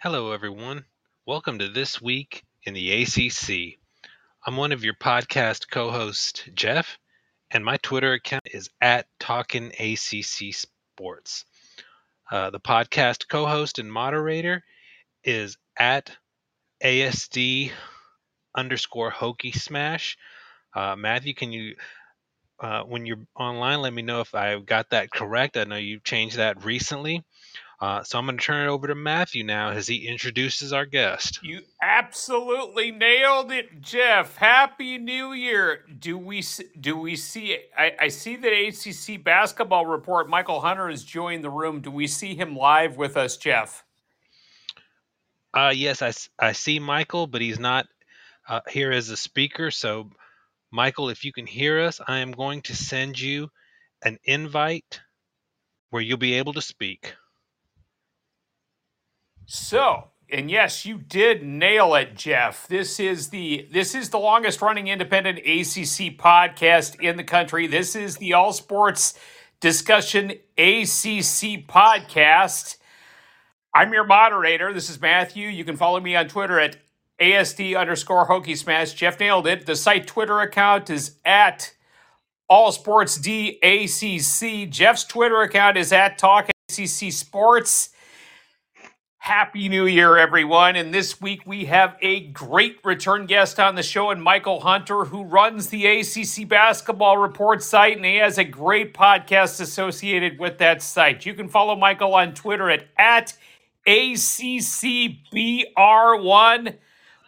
Hello, everyone. Welcome to This Week in the ACC. I'm one of your podcast co hosts, Jeff, and my Twitter account is at Talkin' ACC Sports. Uh, the podcast co host and moderator is at ASD underscore Hokey Smash. Uh, Matthew, can you, uh, when you're online, let me know if I got that correct? I know you changed that recently. Uh, so I'm going to turn it over to Matthew now as he introduces our guest. You absolutely nailed it, Jeff. Happy New Year. Do we do we see? I, I see that ACC basketball report. Mychal Hunter has joined the room. Do we see him live with us, Jeff? Uh, yes, I, I see Mychal, but he's not uh, here as a speaker. So, Mychal, if you can hear us, I am going to send you an invite where you'll be able to speak. So, and yes, you did nail it, Jeff. This is the this is the longest running independent ACC podcast in the country. This is the All Sports Discussion ACC podcast. I'm your moderator. This is Matthew. You can follow me on Twitter at ASD underscore Hokey Smash. Jeff nailed it. The site Twitter account is at All Sports DACC. Jeff's Twitter account is at Talk ACC Sports. Happy New Year, everyone. And this week we have a great return guest on the show, and Mychal Hunter, who runs the ACC Basketball Report site, and he has a great podcast associated with that site. You can follow Mychal on Twitter at, at ACCBR1.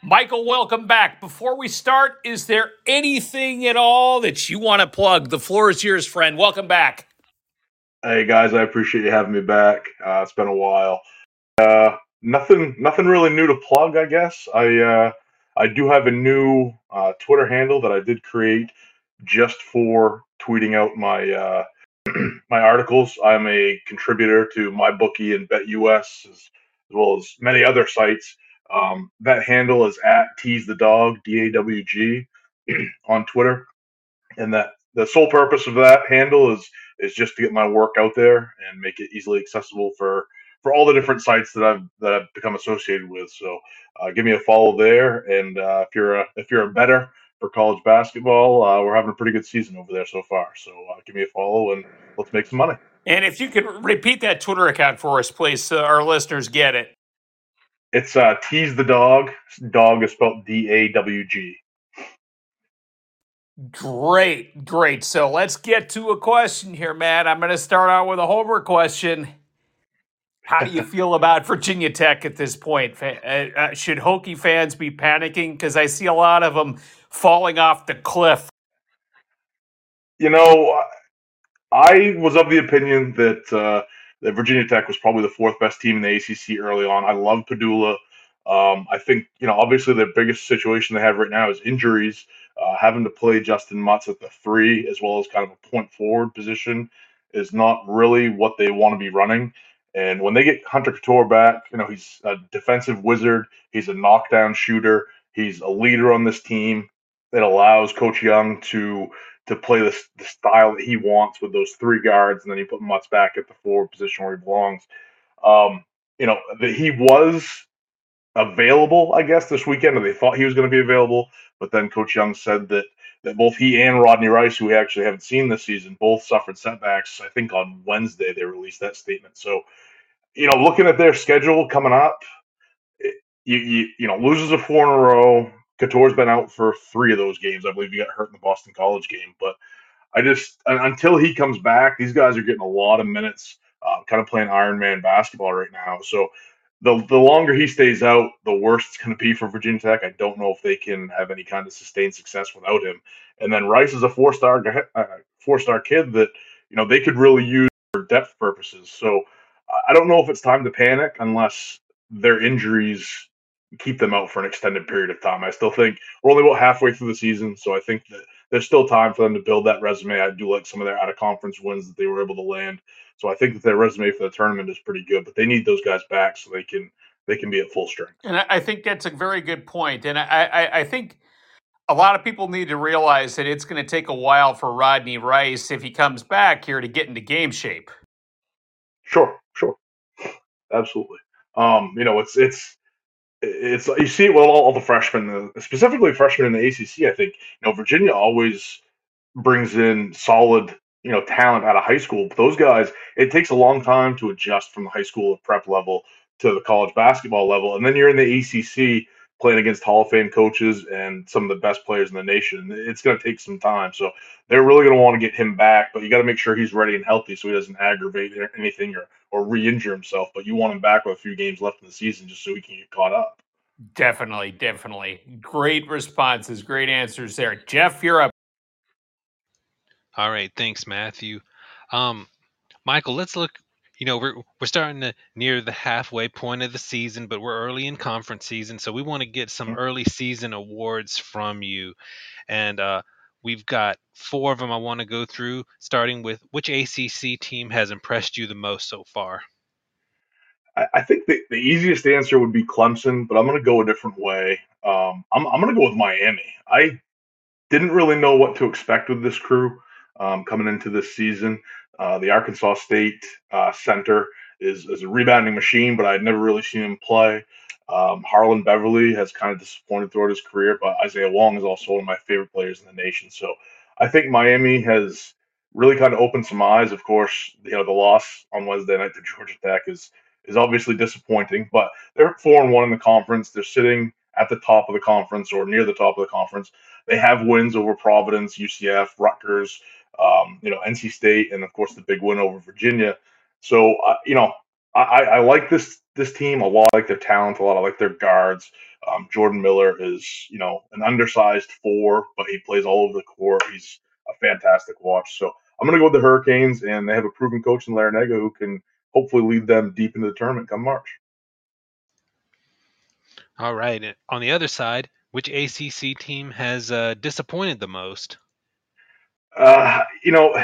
Mychal, welcome back. Before we start, is there anything at all that you want to plug? The floor is yours, friend. Welcome back. Hey, guys, I appreciate you having me back. Uh, it's been a while. Uh, nothing, nothing really new to plug. I guess I uh, I do have a new uh, Twitter handle that I did create just for tweeting out my uh, my articles. I'm a contributor to MyBookie and BetUS as, as well as many other sites. Um, that handle is at tease the dog d a w g on Twitter, and that the sole purpose of that handle is is just to get my work out there and make it easily accessible for for all the different sites that I've that I've become associated with. So uh, give me a follow there, and uh, if you're a if you're a better for college basketball, uh, we're having a pretty good season over there so far. So uh, give me a follow, and let's make some money. And if you could repeat that Twitter account for us, please, so our listeners get it. It's uh, tease the dog. Dog is spelled D A W G. Great, great. So let's get to a question here, Matt. I'm going to start out with a homework question. How do you feel about Virginia Tech at this point? Uh, uh, should Hokie fans be panicking? Because I see a lot of them falling off the cliff. You know, I was of the opinion that uh, that Virginia Tech was probably the fourth best team in the ACC early on. I love Pedulla. Um, I think you know, obviously, the biggest situation they have right now is injuries. Uh, having to play Justin Mutts at the three as well as kind of a point forward position is not really what they want to be running. And when they get Hunter Cattoor back, you know, he's a defensive wizard. He's a knockdown shooter. He's a leader on this team. It allows Coach Young to to play the, the style that he wants with those three guards, and then he put Mutts back at the forward position where he belongs. Um, you know, that he was available, I guess, this weekend, or they thought he was going to be available, but then Coach Young said that that both he and Rodney Rice, who we actually haven't seen this season, both suffered setbacks. I think on Wednesday they released that statement. So, you know, looking at their schedule coming up, it, you, you you know loses a four in a row. Cattoor's been out for three of those games. I believe he got hurt in the Boston College game. But I just until he comes back, these guys are getting a lot of minutes, uh, kind of playing Iron Man basketball right now. So the the longer he stays out, the worse it's going to be for Virginia Tech. I don't know if they can have any kind of sustained success without him. And then Rice is a four star uh, four star kid that you know they could really use for depth purposes. So I don't know if it's time to panic unless their injuries keep them out for an extended period of time. I still think we're only about halfway through the season, so I think that there's still time for them to build that resume. I do like some of their out of conference wins that they were able to land. So I think that their resume for the tournament is pretty good, but they need those guys back so they can they can be at full strength. And I think that's a very good point. And I, I, I think a lot of people need to realize that it's going to take a while for Rodney Rice, if he comes back here, to get into game shape. Sure, sure, absolutely. Um, you know, it's it's it's you see it with all, all the freshmen, uh, specifically freshmen in the ACC. I think you know Virginia always brings in solid, you know, talent out of high school. But those guys, it takes a long time to adjust from the high school prep level to the college basketball level, and then you're in the ACC playing against Hall of Fame coaches and some of the best players in the nation. It's going to take some time, so they're really going to want to get him back. But you got to make sure he's ready and healthy so he doesn't aggravate anything or or re-injure himself. But you want him back with a few games left in the season just so he can get caught up. Definitely, definitely. Great responses, great answers there. Jeff, you're up. All right, thanks, Matthew. Um, Mychal, let's look. You know, we're we're starting to near the halfway point of the season, but we're early in conference season, so we want to get some early season awards from you. And uh, we've got four of them I want to go through, starting with which ACC team has impressed you the most so far. I, think the, the easiest answer would be Clemson, but I'm going to go a different way. Um, I'm, I'm going to go with Miami. I didn't really know what to expect with this crew um, coming into this season. Uh, the Arkansas State uh, center is, is a rebounding machine, but I'd never really seen him play. Um, Harlond Beverly has kind of disappointed throughout his career, but Isaiah Wong is also one of my favorite players in the nation. So I think Miami has really kind of opened some eyes. Of course, you know the loss on Wednesday night to Georgia Tech is is obviously disappointing, but they're four and one in the conference. They're sitting at the top of the conference or near the top of the conference. They have wins over Providence, UCF, Rutgers, um, you know, NC State, and of course the big win over Virginia. So, uh, you know, I, I, like this this team a lot. I like their talent a lot. I like their guards. Um, Jordan Miller is, you know, an undersized four, but he plays all over the court. He's a fantastic watch. So I'm going to go with the Hurricanes, and they have a proven coach in Larranaga who can hopefully lead them deep into the tournament come March. All right. On the other side, which ACC team has uh, disappointed the most? Uh, you know,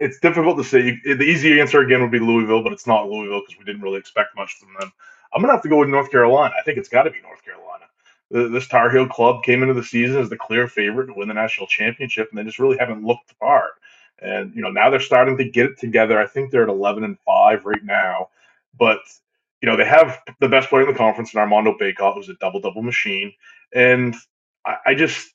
it's difficult to say. The easy answer again would be Louisville, but it's not Louisville because we didn't really expect much from them. I'm gonna have to go with North Carolina. I think it's got to be North Carolina. This Tar Heel club came into the season as the clear favorite to win the national championship, and they just really haven't looked part. And you know now they're starting to get it together. I think they're at 11 and five right now, but you know they have the best player in the conference, in Armando Bacot, who's a double double machine. And I, I just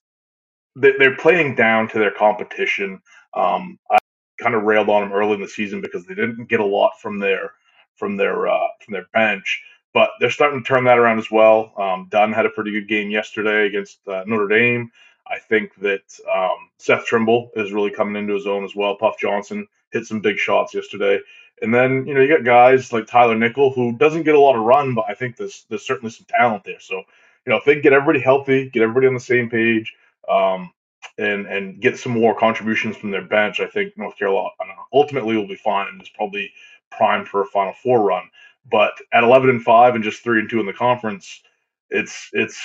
they're playing down to their competition. Um, I kind of railed on them early in the season because they didn't get a lot from their from their uh, from their bench, but they're starting to turn that around as well. Um, Dunn had a pretty good game yesterday against uh, Notre Dame. I think that um, Seth Trimble is really coming into his own as well. Puff Johnson hit some big shots yesterday. And then, you know, you got guys like Tyler Nickel, who doesn't get a lot of run, but I think there's, there's certainly some talent there. So, you know, if they get everybody healthy, get everybody on the same page, um, and and get some more contributions from their bench, I think North Carolina ultimately will be fine and is probably primed for a Final Four run. But at 11 and five and just three and two in the conference, it's it's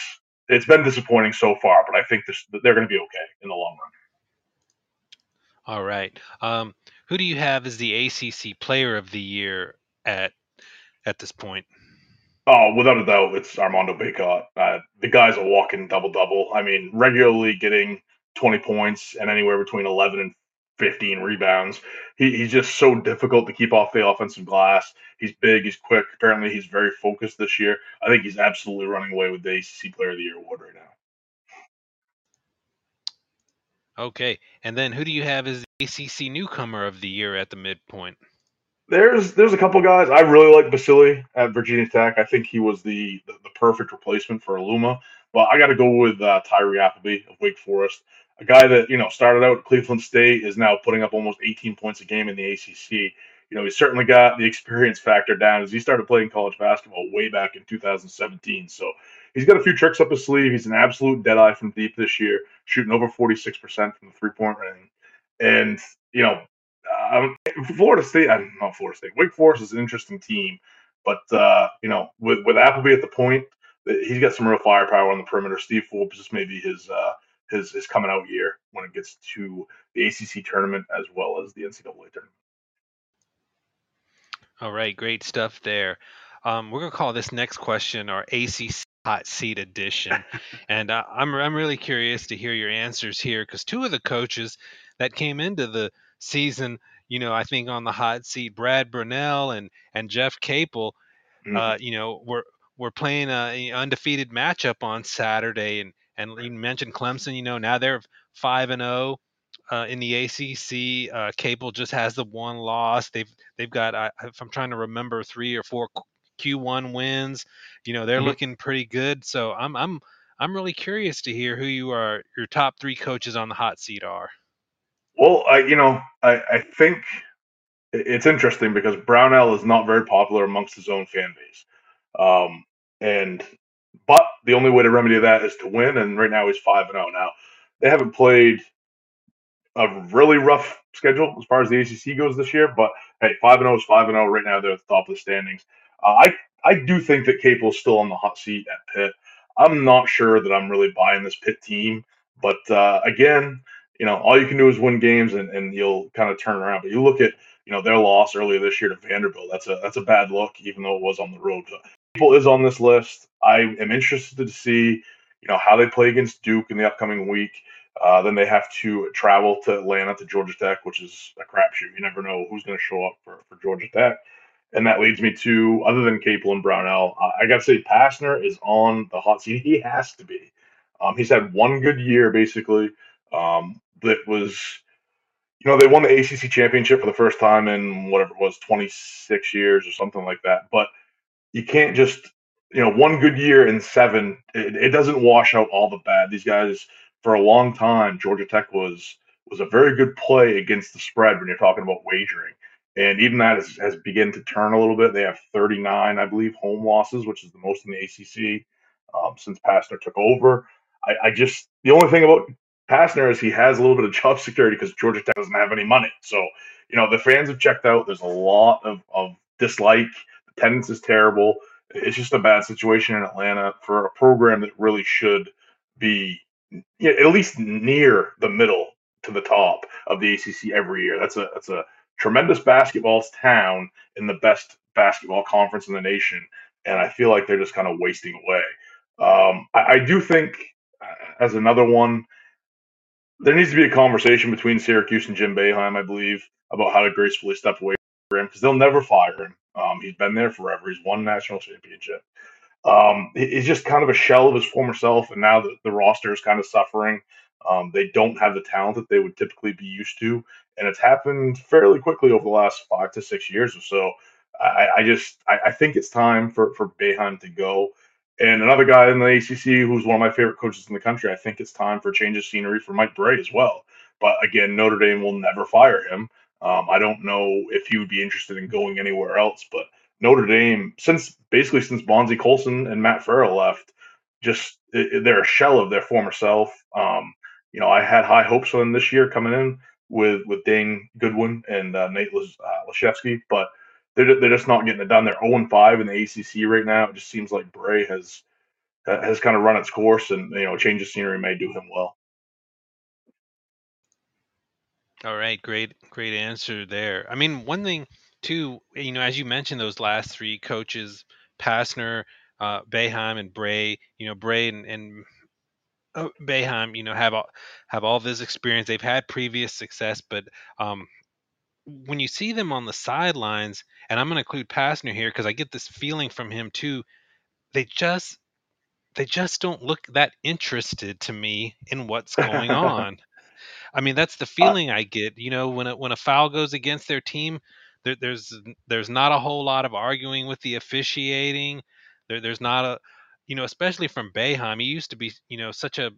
it's been disappointing so far. But I think this, they're going to be okay in the long run. All right. Um, who do you have as the ACC Player of the Year at at this point? Oh, without a doubt, it's Armando Bacot. Uh, the guy's a walking double double. I mean, regularly getting 20 points and anywhere between 11 and 15 rebounds. He, he's just so difficult to keep off the offensive glass. He's big, he's quick. Apparently, he's very focused this year. I think he's absolutely running away with the ACC Player of the Year award right now. Okay, and then who do you have as the ACC Newcomer of the Year at the midpoint? There's there's a couple guys I really like Basile at Virginia Tech. I think he was the the, the perfect replacement for Aluma. But I got to go with uh, Tyree Appleby of Wake Forest a guy that you know started out at Cleveland State is now putting up almost 18 points a game in the ACC. You know, he's certainly got the experience factor down as he started playing college basketball way back in 2017. So he's got a few tricks up his sleeve. He's an absolute dead eye from deep this year, shooting over 46% from the three point range. And you know, um, Florida State, I'm not know, Florida State. Wake Forest is an interesting team, but uh, you know, with with Appleby at the point, he's got some real firepower on the perimeter. Steve Forbes is maybe his uh, his his coming out year when it gets to the ACC tournament as well as the NCAA tournament. All right, great stuff there. Um, we're gonna call this next question our ACC hot seat edition, and uh, I'm I'm really curious to hear your answers here because two of the coaches that came into the season, you know, I think on the hot seat, Brad Brownell and and Jeff Capel, mm-hmm. uh, you know, we're we're playing a undefeated matchup on Saturday, and and you mentioned Clemson. You know, now they're five and zero. Oh, uh, in the ACC, uh, Capel just has the one loss. They've they've got, uh, if I'm trying to remember, three or four Q1 wins. You know, they're mm-hmm. looking pretty good. So I'm I'm I'm really curious to hear who you are your top three coaches on the hot seat are. Well, I you know I I think it's interesting because Brownell is not very popular amongst his own fan base, um, and but the only way to remedy that is to win. And right now he's five and zero. Oh. Now they haven't played a really rough schedule as far as the ACC goes this year, but hey, five and zero oh is five and zero right now. They're at the top of the standings. Uh, I I do think that Capel's still on the hot seat at Pitt. I'm not sure that I'm really buying this Pitt team, but uh, again, you know, all you can do is win games and, and you'll kind of turn around. But you look at you know their loss earlier this year to Vanderbilt. That's a that's a bad look, even though it was on the road. Capel is on this list. I am interested to see you know how they play against Duke in the upcoming week. Uh, then they have to travel to Atlanta to Georgia Tech, which is a crapshoot. You never know who's going to show up for, for Georgia Tech. And that leads me to, other than Capel and Brownell, uh, I got to say Pastner is on the hot seat. He has to be. Um, he's had one good year, basically. Um, that was, you know, they won the ACC championship for the first time in whatever it was, 26 years or something like that. But you can't just, you know, one good year in seven, it, it doesn't wash out all the bad. These guys, for a long time, Georgia Tech was was a very good play against the spread when you're talking about wagering and even that has, has begun to turn a little bit. They have 39, I believe, home losses, which is the most in the ACC um, since Pastner took over. I, I, just the only thing about Pastner is he has a little bit of job security because Georgia Tech doesn't have any money. So you know the fans have checked out. There's a lot of, of dislike. Attendance is terrible. It's just a bad situation in Atlanta for a program that really should be at least near the middle to the top of the ACC every year. That's a that's a tremendous basketball town in the best basketball conference in the nation, and I feel like they're just kind of wasting away. Um, I, I, do think, uh, as another one, there needs to be a conversation between Syracuse and Jim Boeheim, I believe, about how to gracefully step away from him because they'll never fire him. Um, he's been there forever. He's won national championship. Um, he's just kind of a shell of his former self, and now the, the roster is kind of suffering. Um, they don't have the talent that they would typically be used to, and it's happened fairly quickly over the last five to six years or so. I, I just I, I, think it's time for for Boeheim to go. And another guy in the ACC who's one of my favorite coaches in the country, I think it's time for change of scenery for Mike Brey as well. But again, Notre Dame will never fire him. Um, I don't know if he would be interested in going anywhere else, but Notre Dame, since basically since Bonzie Colson and Matt Farrell left, just they're a shell of their former self. Um, you know, I had high hopes for them this year coming in with with Dane Goodwin and uh, Nate uh, but they're they're just not getting it done. They're 0 5 in the ACC right now. It just seems like Brey has has kind of run its course, and you know, change of scenery may do him well. All right, great, great answer there. I mean, one thing too, you know, as you mentioned, those last three coaches, Pastner, uh, Boeheim, and Brey. You know, Brey and, and uh, Boeheim, you know, have all, have all this experience. They've had previous success, but um, when you see them on the sidelines, and I'm going to include Pastner here because I get this feeling from him too. They just they just don't look that interested to me in what's going on. I mean, that's the uh feeling I get. You know, when a, when a foul goes against their team, there, there's there's not a whole lot of arguing with the officiating. There, there's not a you know, especially from Boeheim. He used to be, you know, such a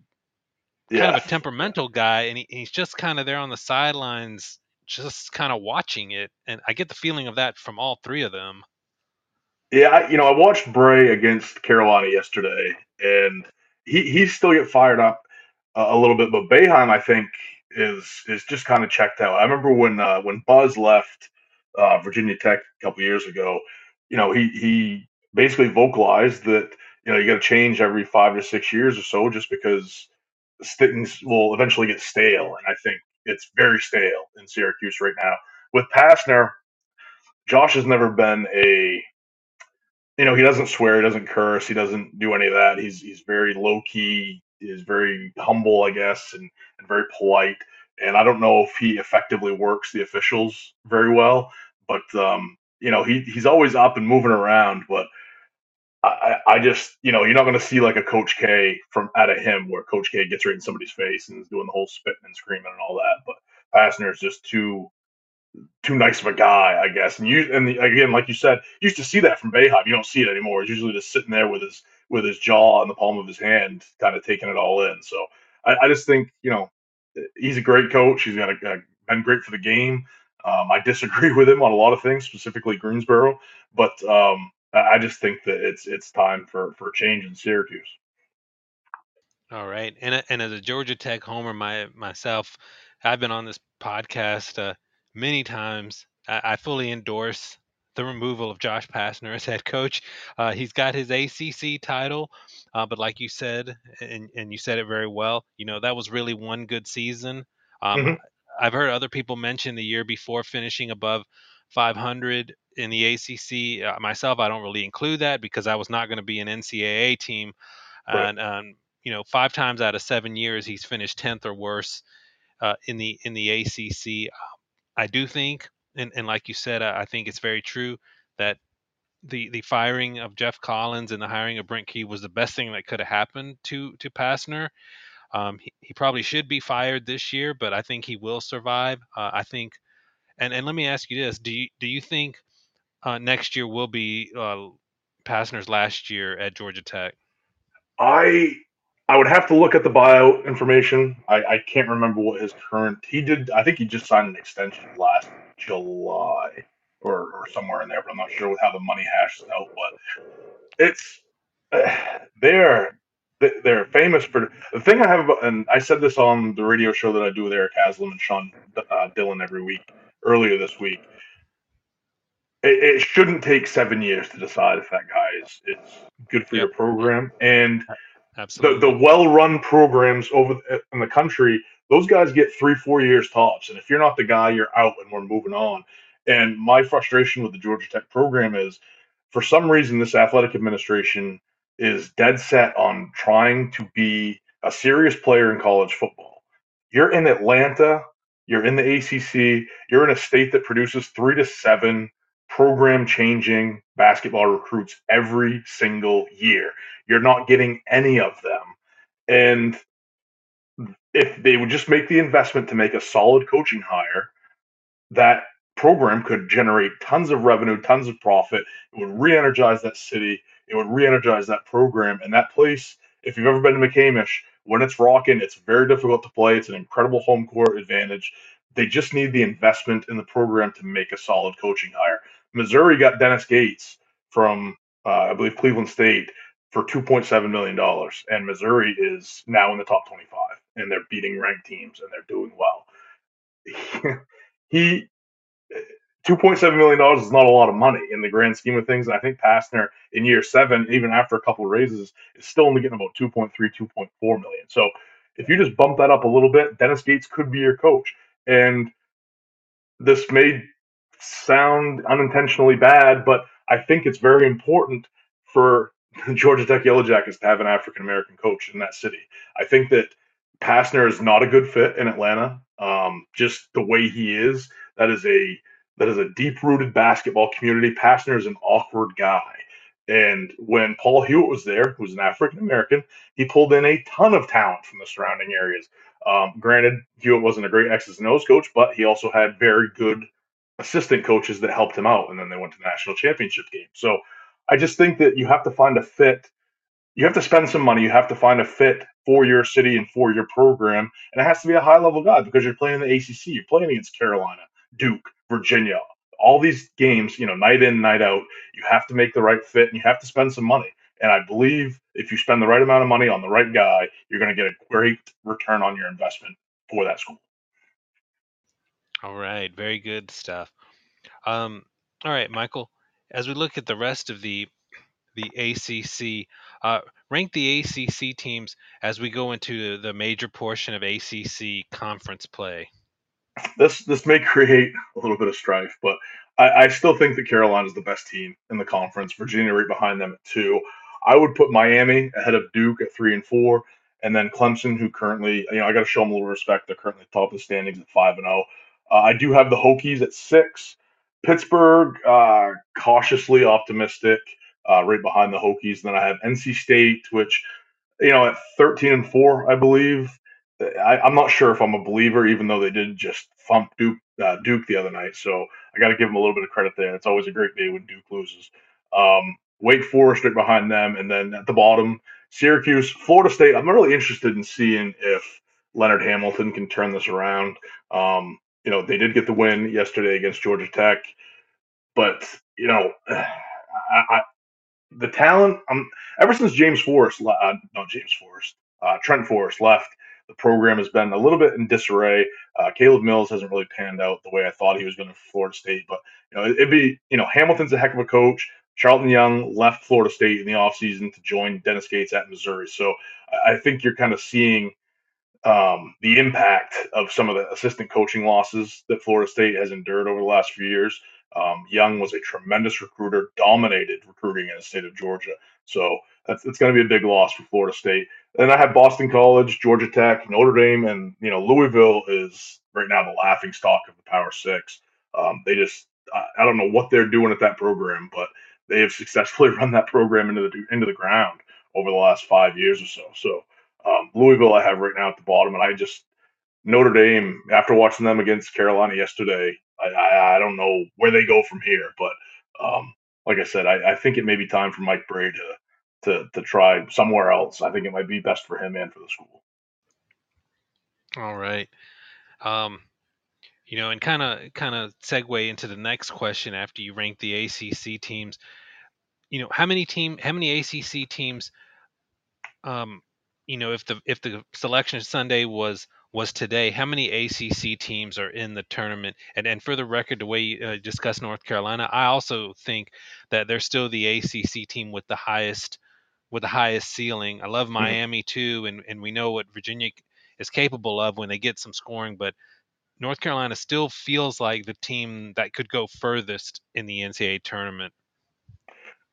yeah. kind of a temperamental guy, and he, he's just kind of there on the sidelines, just kind of watching it. And I get the feeling of that from all three of them. Yeah, I, you know, I watched Brey against Carolina yesterday, and he he still get fired up a, a little bit, but Boeheim, I think, is is just kind of checked out. I remember when uh, when Buzz left uh, Virginia Tech a couple years ago. You know, he he basically vocalized that you know you got to change every five to six years or so just because things will eventually get stale and i think it's very stale in syracuse right now with Pastner, josh has never been a you know he doesn't swear he doesn't curse he doesn't do any of that he's he's very low key is very humble i guess and, and very polite and i don't know if he effectively works the officials very well but um, you know, he he's always up and moving around, but I, I just, you know, you're not going to see like a Coach K from out of him where Coach K gets right in somebody's face and is doing the whole spitting and screaming and all that. But Pastner is just too too nice of a guy, I guess. And you and the, again, like you said, you used to see that from Boeheim. You don't see it anymore. He's usually just sitting there with his with his jaw on the palm of his hand, kind of taking it all in. So I, I just think you know he's a great coach. He's got a, a, been great for the game. Um, I disagree with him on a lot of things, specifically Greensboro, but um, I just think that it's it's time for for change in Syracuse. All right, and and as a Georgia Tech homer my myself, I've been on this podcast uh, many times. I, I, fully endorse the removal of Josh Pastner as head coach. Uh, he's got his ACC title, uh, but like you said, and and you said it very well. You know that was really one good season. Um, mm-hmm. I've heard other people mention the year before finishing above 500 in the ACC. Uh, myself, I don't really include that because I was not going to be an NCAA team, right. and um, you know, five times out of seven years he's finished 10th or worse uh, in the in the ACC. I do think, and, and like you said, I, I think it's very true that the the firing of Geoff Collins and the hiring of Brent Key was the best thing that could have happened to to Pastner. Um, he, he, probably should be fired this year, but I think he will survive. Uh, I think, and and let me ask you this: Do you do you think uh, next year will be uh, Pastner's last year at Georgia Tech? I I would have to look at the buyout information. I, I can't remember what his current. He did. I think he just signed an extension last July or, or somewhere in there, but I'm not sure how the money hashes out. But it's they're they're famous for the thing I have, and I said this on the radio show that I do with Eric Haslam and Sean uh, Dillon every week earlier this week. It, it, shouldn't take seven years to decide if that guy is, is good for yep. your program, and Absolutely. The, the well-run programs over eh, in the country, those guys get three, four years tops. And if you're not the guy, you're out, and we're moving on. And my frustration with the Georgia Tech program is, for some reason, this athletic administration is dead set on trying to be a serious player in college football. You're in Atlanta, you're in the ACC, you're in a state that produces three to seven program changing basketball recruits every single year. You're not getting any of them. And if they would just make the investment to make a solid coaching hire, that program could generate tons of revenue, tons of profit. It would re energize that city. It would re energize that program. And that place, if you've ever been to McCamish, when it's rocking, it's very difficult to play. It's an incredible home court advantage. They just need the investment in the program to make a solid coaching hire. Missouri got Dennis Gates from, uh, I believe, Cleveland State for $2.7 million. And Missouri is now in the top 25 and they're beating ranked teams and they're doing well. he, $2.7 million is not a lot of money in the grand scheme of things. And I think Pastner in year seven, even after a couple raises, is still only getting about 2.3, 2.4 million. So if you just bump that up a little bit, Dennis Gates could be your coach. And this may sound unintentionally bad, but I think it's very important for Georgia Tech Yellow Jackets to have an African American coach in that city. I think that Pastner is not a good fit in Atlanta. Um, just the way he is, that is a that is a deep rooted basketball community. Pastner is an awkward guy. And when Paul Hewitt was there, who's an African American, he pulled in a ton of talent from the surrounding areas. Um, granted, Hewitt wasn't a great X's and O's coach, but he also had very good assistant coaches that helped him out, and then they went to the national championship game. So I just think that you have to find a fit. You have to spend some money. You have to find a fit for your city and for your program, and it has to be a high level guy because you're playing in the ACC. You're playing against Carolina, Duke, Virginia, all these games. You know, night in, night out. You have to make the right fit, and you have to spend some money. And I believe if you spend the right amount of money on the right guy, you're going to get a great return on your investment for that school. All right, very good stuff. Um, all right, Mychal. As we look at the rest of the the ACC, uh, rank the ACC teams as we go into the major portion of ACC conference play. This this may create a little bit of strife, but I, I still think that Carolina is the best team in the conference. Virginia right behind them at two. I would put Miami ahead of Duke at three and four, and then Clemson, who currently, you know, I got to show them a little respect. They're currently top of the standings at five and zero. Oh. Uh, I do have the Hokies at six. Pittsburgh, uh, cautiously optimistic, uh, right behind the Hokies. Then I have NC State, which you know at 13 and four, I believe. I, am not sure if I'm a believer, even though they did just thump Duke, uh, Duke the other night. So I got to give them a little bit of credit there. It's always a great day when Duke loses. Um, Wake Forest right behind them, and then at the bottom, Syracuse, Florida State. I'm really interested in seeing if Leonard Hamilton can turn this around. Um, you know, they did get the win yesterday against Georgia Tech, but you know, I, I, the talent. Um, ever since James Forrest, uh, not James Forrest, uh, Trent Forrest left, the program has been a little bit in disarray. Uh, Caleb Mills hasn't really panned out the way I thought he was going to Florida State, but you know, it'd be you know Hamilton's a heck of a coach. Charlton Young left Florida State in the offseason to join Dennis Gates at Missouri. So I think you're kind of seeing um, the impact of some of the assistant coaching losses that Florida State has endured over the last few years. Um, Young was a tremendous recruiter, dominated recruiting in the state of Georgia. So that's it's going to be a big loss for Florida State. And I have Boston College, Georgia Tech, Notre Dame, and you know Louisville is right now the laughing stock of the Power Six. Um, they just I, I don't know what they're doing at that program, but they have successfully run that program into the into the ground over the last five years or so. So um, Louisville, I have right now at the bottom, and I just Notre Dame. After watching them against Carolina yesterday, I, I, I don't know where they go from here. But um, like I said, I, I, think it may be time for Mike Brey to to to try somewhere else. I think it might be best for him and for the school. All right. Um, you know, and kind of kind of segue into the next question after you rank the ACC teams. You know, how many team, how many ACC teams, um, you know, if the if the selection Sunday was was today, how many ACC teams are in the tournament? And and for the record, the way you uh, discuss North Carolina, I also think that they're still the ACC team with the highest with the highest ceiling. I love mm-hmm. Miami mm-hmm. too, and and we know what Virginia is capable of when they get some scoring, but North Carolina still feels like the team that could go furthest in the NCAA tournament.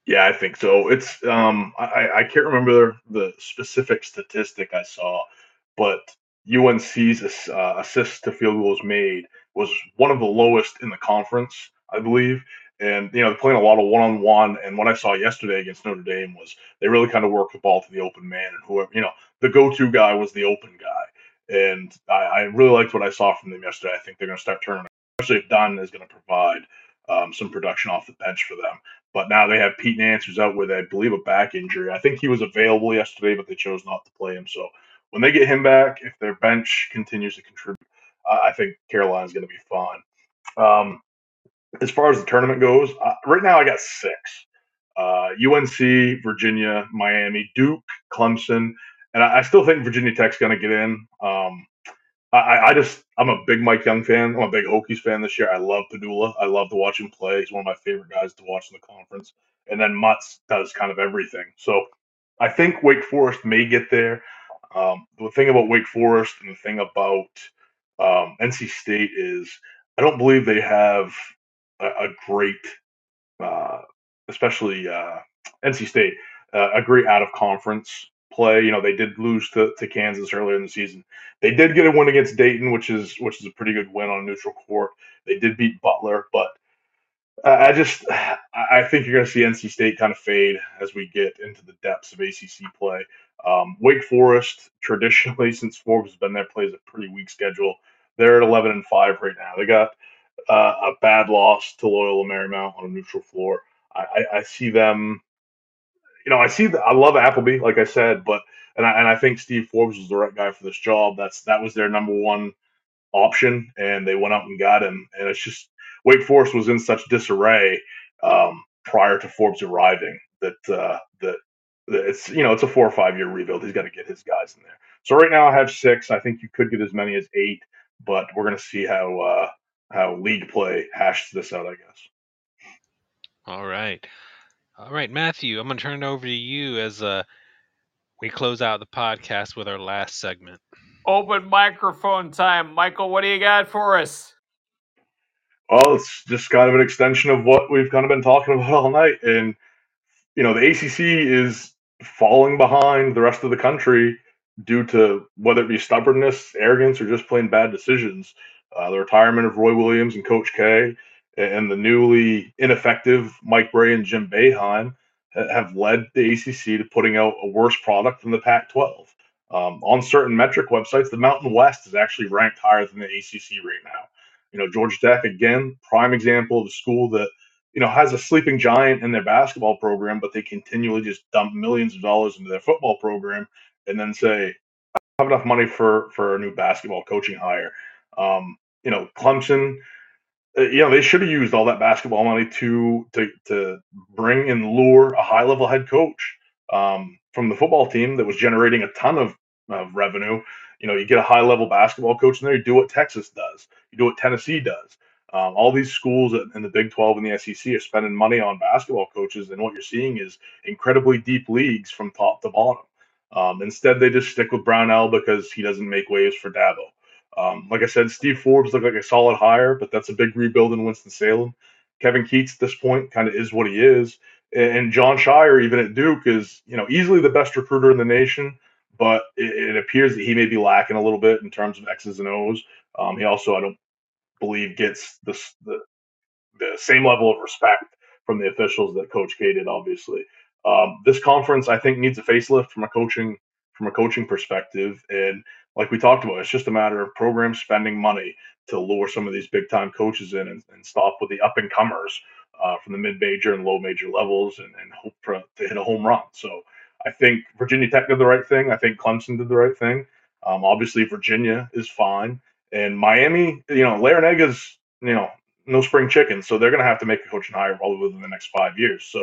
Yeah, I think so. It's um, I, I can't remember the specific statistic I saw, but UNC's uh, assist to field goals made was one of the lowest in the conference, I believe. And you know, they're playing a lot of one on one. And what I saw yesterday against Notre Dame was they really kind of worked the ball to the open man, and whoever you know, the go to guy was the open guy and I, I, really liked what I saw from them yesterday. I think they're going to start turning, especially if Dunn is going to provide um, some production off the bench for them. But now they have Pete Nance, who's out with, I believe, a back injury. I think he was available yesterday, but they chose not to play him. So when they get him back, if their bench continues to contribute, uh, I think Carolina's going to be fine. Um, as far as the tournament goes, uh, right now I got six. Uh, UNC, Virginia, Miami, Duke, Clemson, and I, I still think Virginia Tech's going to get in. Um, I, I, just I'm a big Mike Young fan. I'm a big Hokies fan this year. I love Pedulla. I love to watch him play. He's one of my favorite guys to watch in the conference. And then Mutts does kind of everything. So I think Wake Forest may get there. Um, the thing about Wake Forest and the thing about um, NC State is I don't believe they have a, a great, uh, especially uh, NC State, uh, a great out of conference play. You know, they did lose to, to Kansas earlier in the season. They did get a win against Dayton, which is which is a pretty good win on neutral court. They did beat Butler, but I just I think you're going to see NC State kind of fade as we get into the depths of ACC play. Um, Wake Forest traditionally, since Forbes has been there, plays a pretty weak schedule. They're at 11 and five right now. They got uh, a bad loss to Loyola Marymount on a neutral floor. I, I, I see them you know, I see that I love Appleby, like I said, but and I and I think Steve Forbes was the right guy for this job. That's that was their number one option, and they went out and got him. And it's just Wake Forest was in such disarray um, prior to Forbes arriving that uh, that, it's you know it's a four or five year rebuild. He's got to get his guys in there. So right now I have six. I think you could get as many as eight, but we're going to see how uh, how league play hashes this out. I guess. All right. All right, Matthew, I'm going to turn it over to you as uh, we close out the podcast with our last segment. Open microphone time. Mychal, what do you got for us? Well, it's just kind of an extension of what we've kind of been talking about all night. And, you know, the ACC is falling behind the rest of the country due to whether it be stubbornness, arrogance, or just plain bad decisions. Uh, the retirement of Roy Williams and Coach K, and the newly ineffective Mike Brey and Jim Boeheim have led the ACC to putting out a worse product than the Pac-12. Um, on certain metric websites, the Mountain West is actually ranked higher than the ACC right now. You know, Georgia Tech again, prime example of a school that you know has a sleeping giant in their basketball program, but they continually just dump millions of dollars into their football program and then say, "I have enough money for for a new basketball coaching hire." Um, you know, Clemson you know they should have used all that basketball money to to to bring and lure a high level head coach um, from the football team that was generating a ton of, of revenue. You know, you get a high level basketball coach in there. You do what Texas does. You do what Tennessee does. Um, all these schools in the Big 12 and the SEC are spending money on basketball coaches, and what you're seeing is incredibly deep leagues from top to bottom. Um, instead, they just stick with Brownell because he doesn't make waves for Dabo. Um, like I said, Steve Forbes looked like a solid hire, but that's a big rebuild in Winston-Salem. Kevin Keatts, at this point kind of is what he is. And Jon Scheyer, even at Duke, is you know easily the best recruiter in the nation, but it, it appears that he may be lacking a little bit in terms of X's and O's. Um, he also, I don't believe, gets the, the the same level of respect from the officials that Coach K did. Obviously, um, this conference I think needs a facelift from a coaching from a coaching perspective, and like we talked about, it's just a matter of programs spending money to lure some of these big time coaches in and, and stop with the up and comers uh, from the mid major and low major levels and, and hope for, to hit a home run. So I think Virginia Tech did the right thing. I think Clemson did the right thing. Um, obviously, Virginia is fine. And Miami, you know, Larrañaga's, you know, no spring chicken. So they're going to have to make a coaching hire probably within the next five years. So,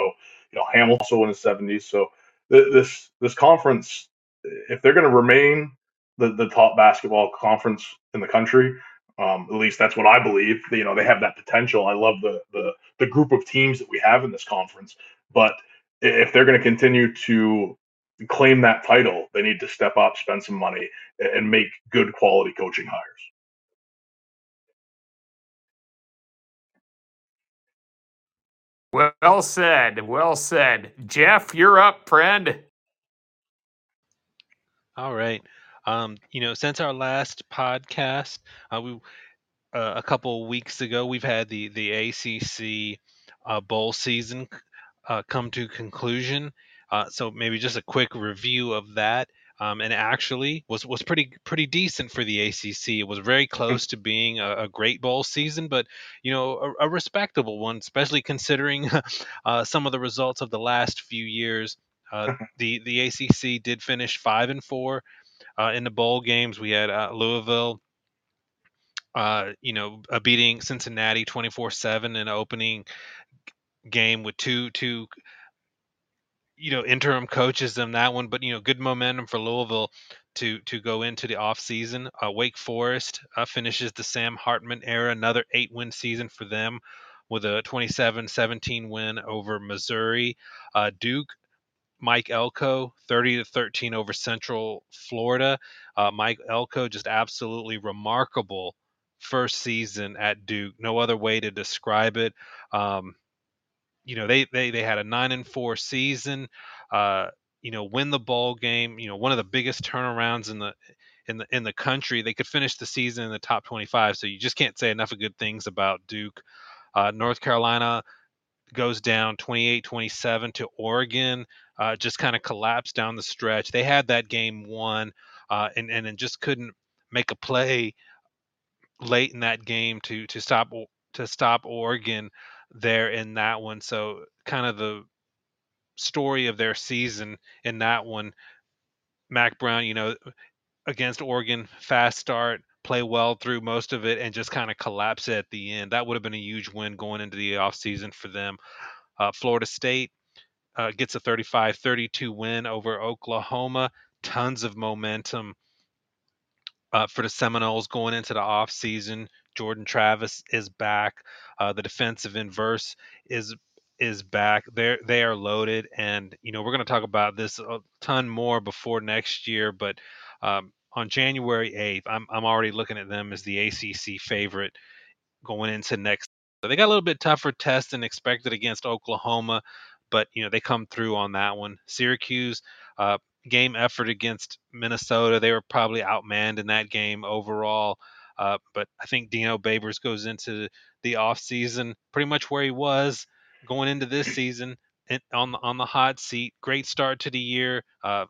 you know, Ham also in his 70s. So th- this this conference, if they're going to remain the, the top basketball conference in the country. Um, at least that's what I believe. You know, they have that potential. I love the the the group of teams that we have in this conference. But if they're going to continue to claim that title, they need to step up, spend some money, and make good quality coaching hires. Well said. Well said. Jeff, you're up, friend. All right. Um, you know, since our last podcast, uh, we uh, a couple weeks ago, we've had the the ACC uh, bowl season uh, come to conclusion. Uh, so maybe just a quick review of that. Um, and actually was was pretty pretty decent for the ACC. It was very close to being a, a great bowl season, but you know a, a respectable one, especially considering uh, some of the results of the last few years. Uh, the the ACC did finish five and four uh, in the bowl games. We had uh, Louisville, uh, you know, beating Cincinnati 24-7 in an opening game with two two you know interim coaches in that one. But you know good momentum for louisville to to go into the off season. Uh, wake forest uh, finishes the sam hartman era another eight win season for them with a 27-17 win over missouri. Uh, duke Mike Elko, 30 to 13 over Central Florida. Uh, Mike Elko, just absolutely remarkable first season at Duke. No other way to describe it. Um, you know, they, they they had a nine and four season. Uh, you know, win the bowl game. You know, one of the biggest turnarounds in the in the in the country. They could finish the season in the top 25. So you just can't say enough of good things about Duke. Uh, North Carolina goes down 28-27 to Oregon uh, just kind of collapsed down the stretch. They had that game won, uh, and and just couldn't make a play late in that game to to stop to stop Oregon there in that one. So kind of the story of their season in that one. Mack Brown, you know, against Oregon, fast start, play well through most of it, and just kind of collapse at the end. That would have been a huge win going into the offseason for them. Uh, Florida State, uh, gets a 35 32 win over Oklahoma. Tons of momentum uh, for the Seminoles going into the offseason. Jordan Travis is back. Uh, the defensive end Verse is is back. They're they are loaded, and you know we're going to talk about this a ton more before next year. But um, on January 8th, I'm I'm already looking at them as the ACC favorite going into next. They got a little bit tougher test than expected against Oklahoma, but you know they come through on that one. Syracuse uh, game effort against Minnesota, they were probably outmanned in that game overall. Uh, but I think Dino Babers goes into the offseason pretty much where he was going into this season on the on the hot seat. Great start to the year. Uh,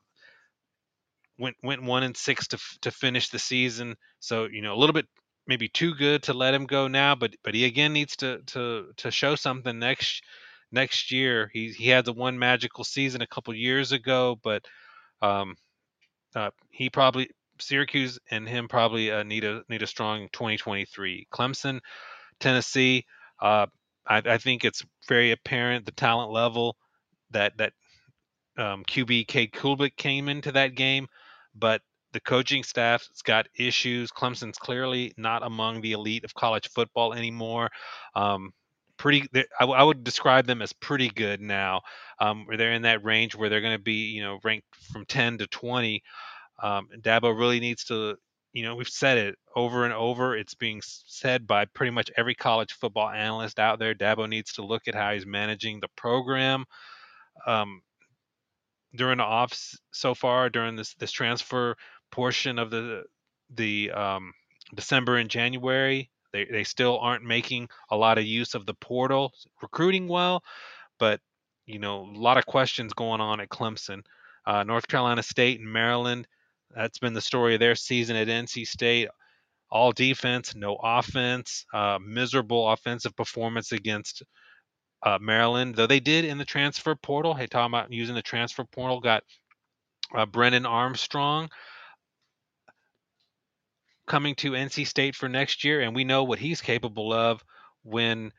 went went one and six to to finish the season. So you know a little bit maybe too good to let him go now, but but he again needs to to to show something next next year. He he had the one magical season a couple years ago, but um, uh, he probably Syracuse and him probably uh, need a need a strong 2023. Clemson, Tennessee. Uh, I, I think it's very apparent the talent level that that um, QB Cade Klubnik came into that game, but the coaching staff's got issues. Clemson's clearly not among the elite of college football anymore. Um, pretty, I, I, would describe them as pretty good now. Um, where they're in that range where they're going to be, you know, ranked from 10 to 20. Um, Dabo really needs to, you know, we've said it over and over. It's being said by pretty much every college football analyst out there. Dabo needs to look at how he's managing the program. Um, during the off so far during this this transfer portion of the the um, December and January. They they still aren't making a lot of use of the portal, recruiting well, but you know a lot of questions going on at Clemson, uh, North Carolina State, and Maryland. That's been the story of their season at NC State. All defense, no offense. Uh, miserable offensive performance against uh, Maryland, though they did in the transfer portal. Hey, talking about using the transfer portal, got uh, Brennan Armstrong coming to NC State for next year, and we know what he's capable of when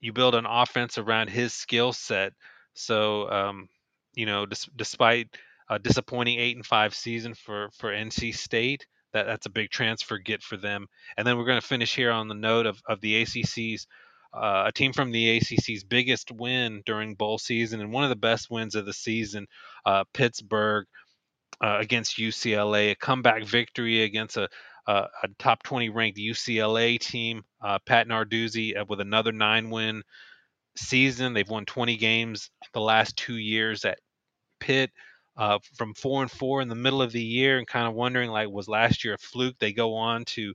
you build an offense around his skill set. So, um, you know, despite a disappointing eight and five season for for NC State, that that's a big transfer get for them. And then we're going to finish here on the note of of the ACC's. Uh, a team from the ACC's biggest win during bowl season and one of the best wins of the season, uh, Pittsburgh uh, against UCLA, a comeback victory against a, a top 20 ranked UCLA team. Uh, Pat Narduzzi uh, with another nine win season. They've won 20 games the last two years at Pitt. Uh, from four and four in the middle of the year, and kind of wondering like, was last year a fluke? They go on to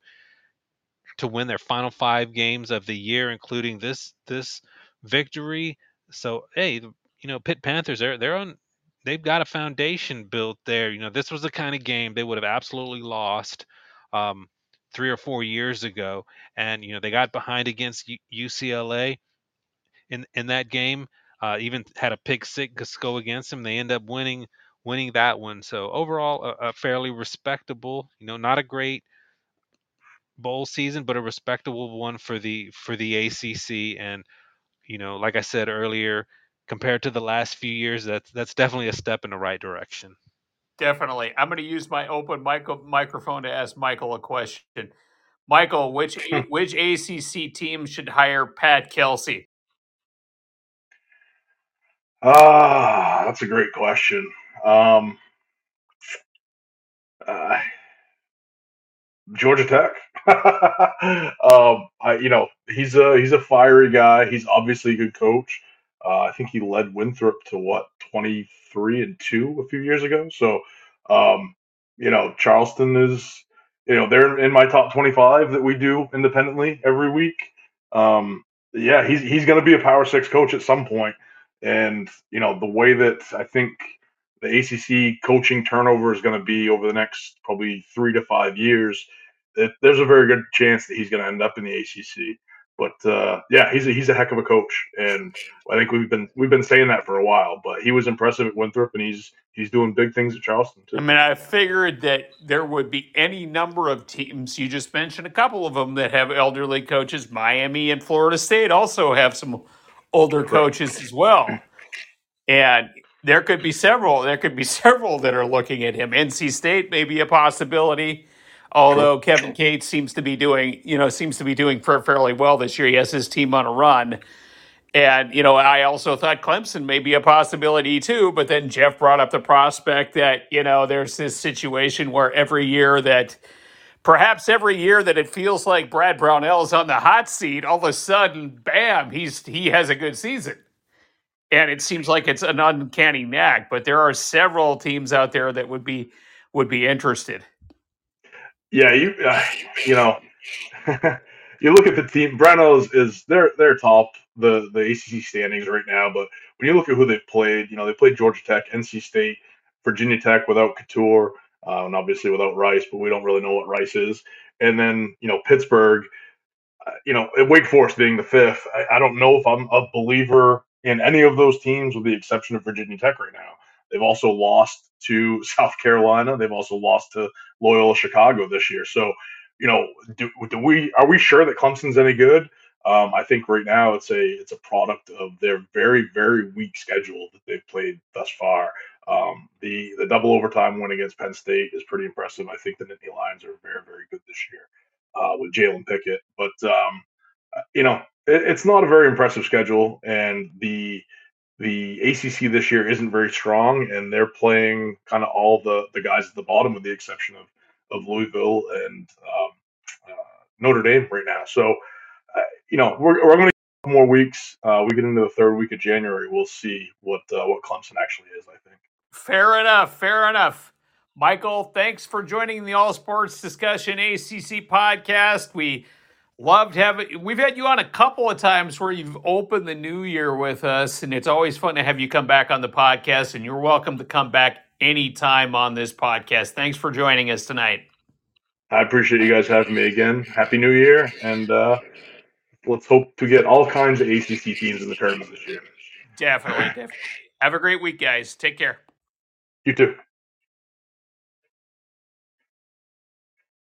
to win their final five games of the year, including this this victory. So hey, you know, Pitt Panthers they're they're on they've got a foundation built there. You know, this was the kind of game they would have absolutely lost um, three or four years ago, and you know they got behind against UCLA in in that game. Uh, even had a pick six go against them. They end up winning winning that one. So overall, a, a fairly respectable. You know, not a great bowl season, but a respectable one for the for the ACC. And you know, like I said earlier, compared to the last few years, that's that's definitely a step in the right direction. Definitely. I'm going to use my open mic- microphone to ask Mychal a question. Mychal, which which ACC team should hire Pat Kelsey? Ah, that's a great question. Um, uh, Georgia Tech. um, I, you know, he's a he's a fiery guy. He's obviously a good coach. Uh, I think he led Winthrop to what twenty three and two a few years ago. So, um, you know, Charleston is, you know, they're in my top twenty five that we do independently every week. Um, yeah, he's he's going to be a Power Six coach at some point, and you know the way that I think the ACC coaching turnover is going to be over the next probably three to five years, it, there's a very good chance that he's going to end up in the ACC. But uh, yeah, he's a, he's a heck of a coach, and I think we've been we've been saying that for a while. But he was impressive at Winthrop, and he's he's doing big things at Charleston too. I mean, I figured that there would be any number of teams. You just mentioned a couple of them that have elderly coaches. Miami and Florida State also have some older coaches as well, and there could be several. There could be several that are looking at him. NC State may be a possibility. Although Kevin Keatts seems to be doing, you know, seems to be doing fairly well this year. He has his team on a run. And, you know, I also thought Clemson may be a possibility too. But then Jeff brought up the prospect that, you know, there's this situation where every year that perhaps every year that it feels like Brad Brownell is on the hot seat, all of a sudden, bam, he's he has a good season. And it seems like it's an uncanny knack, but there are several teams out there that would be would be interested. Yeah, you uh, you know, you look at the team. Breno's is they're they're top the the ACC standings right now. But when you look at who they've played, you know they played Georgia Tech, NC State, Virginia Tech without Cattoor, uh, and obviously without Rice. But we don't really know what Rice is. And then you know Pittsburgh. Uh, you know, Wake Forest being the fifth, I, I don't know if I'm a believer in any of those teams, with the exception of Virginia Tech right now. They've also lost to South Carolina. They've also lost to Loyola Chicago this year. So you know, do, do we are we sure that Clemson's any good? Um, I think right now it's a it's a product of their very very weak schedule that they've played thus far. Um, the the double overtime win against Penn State is pretty impressive. I think the Nittany Lions are very very good this year uh, with Jalen Pickett, but um, you know it, it's not a very impressive schedule, and the the ACC this year isn't very strong, and they're playing kind of all the the guys at the bottom, with the exception of of Louisville and um, uh, Notre Dame right now. So, uh, you know, we're, we're going to more weeks. Uh, we get into the third week of January. We'll see what uh, what Clemson actually is. I think. Fair enough. Fair enough. Mychal, thanks for joining the All Sports Discussion ACC podcast. We loved having. We've had you on a couple of times where you've opened the new year with us, and it's always fun to have you come back on the podcast. And you're welcome to come back anytime on this podcast. Thanks for joining us tonight. I appreciate you guys having me again. Happy New Year, and uh, let's hope to get all kinds of ACC teams in the tournament this year. Definitely, definitely. Have a great week, guys. Take care. You too.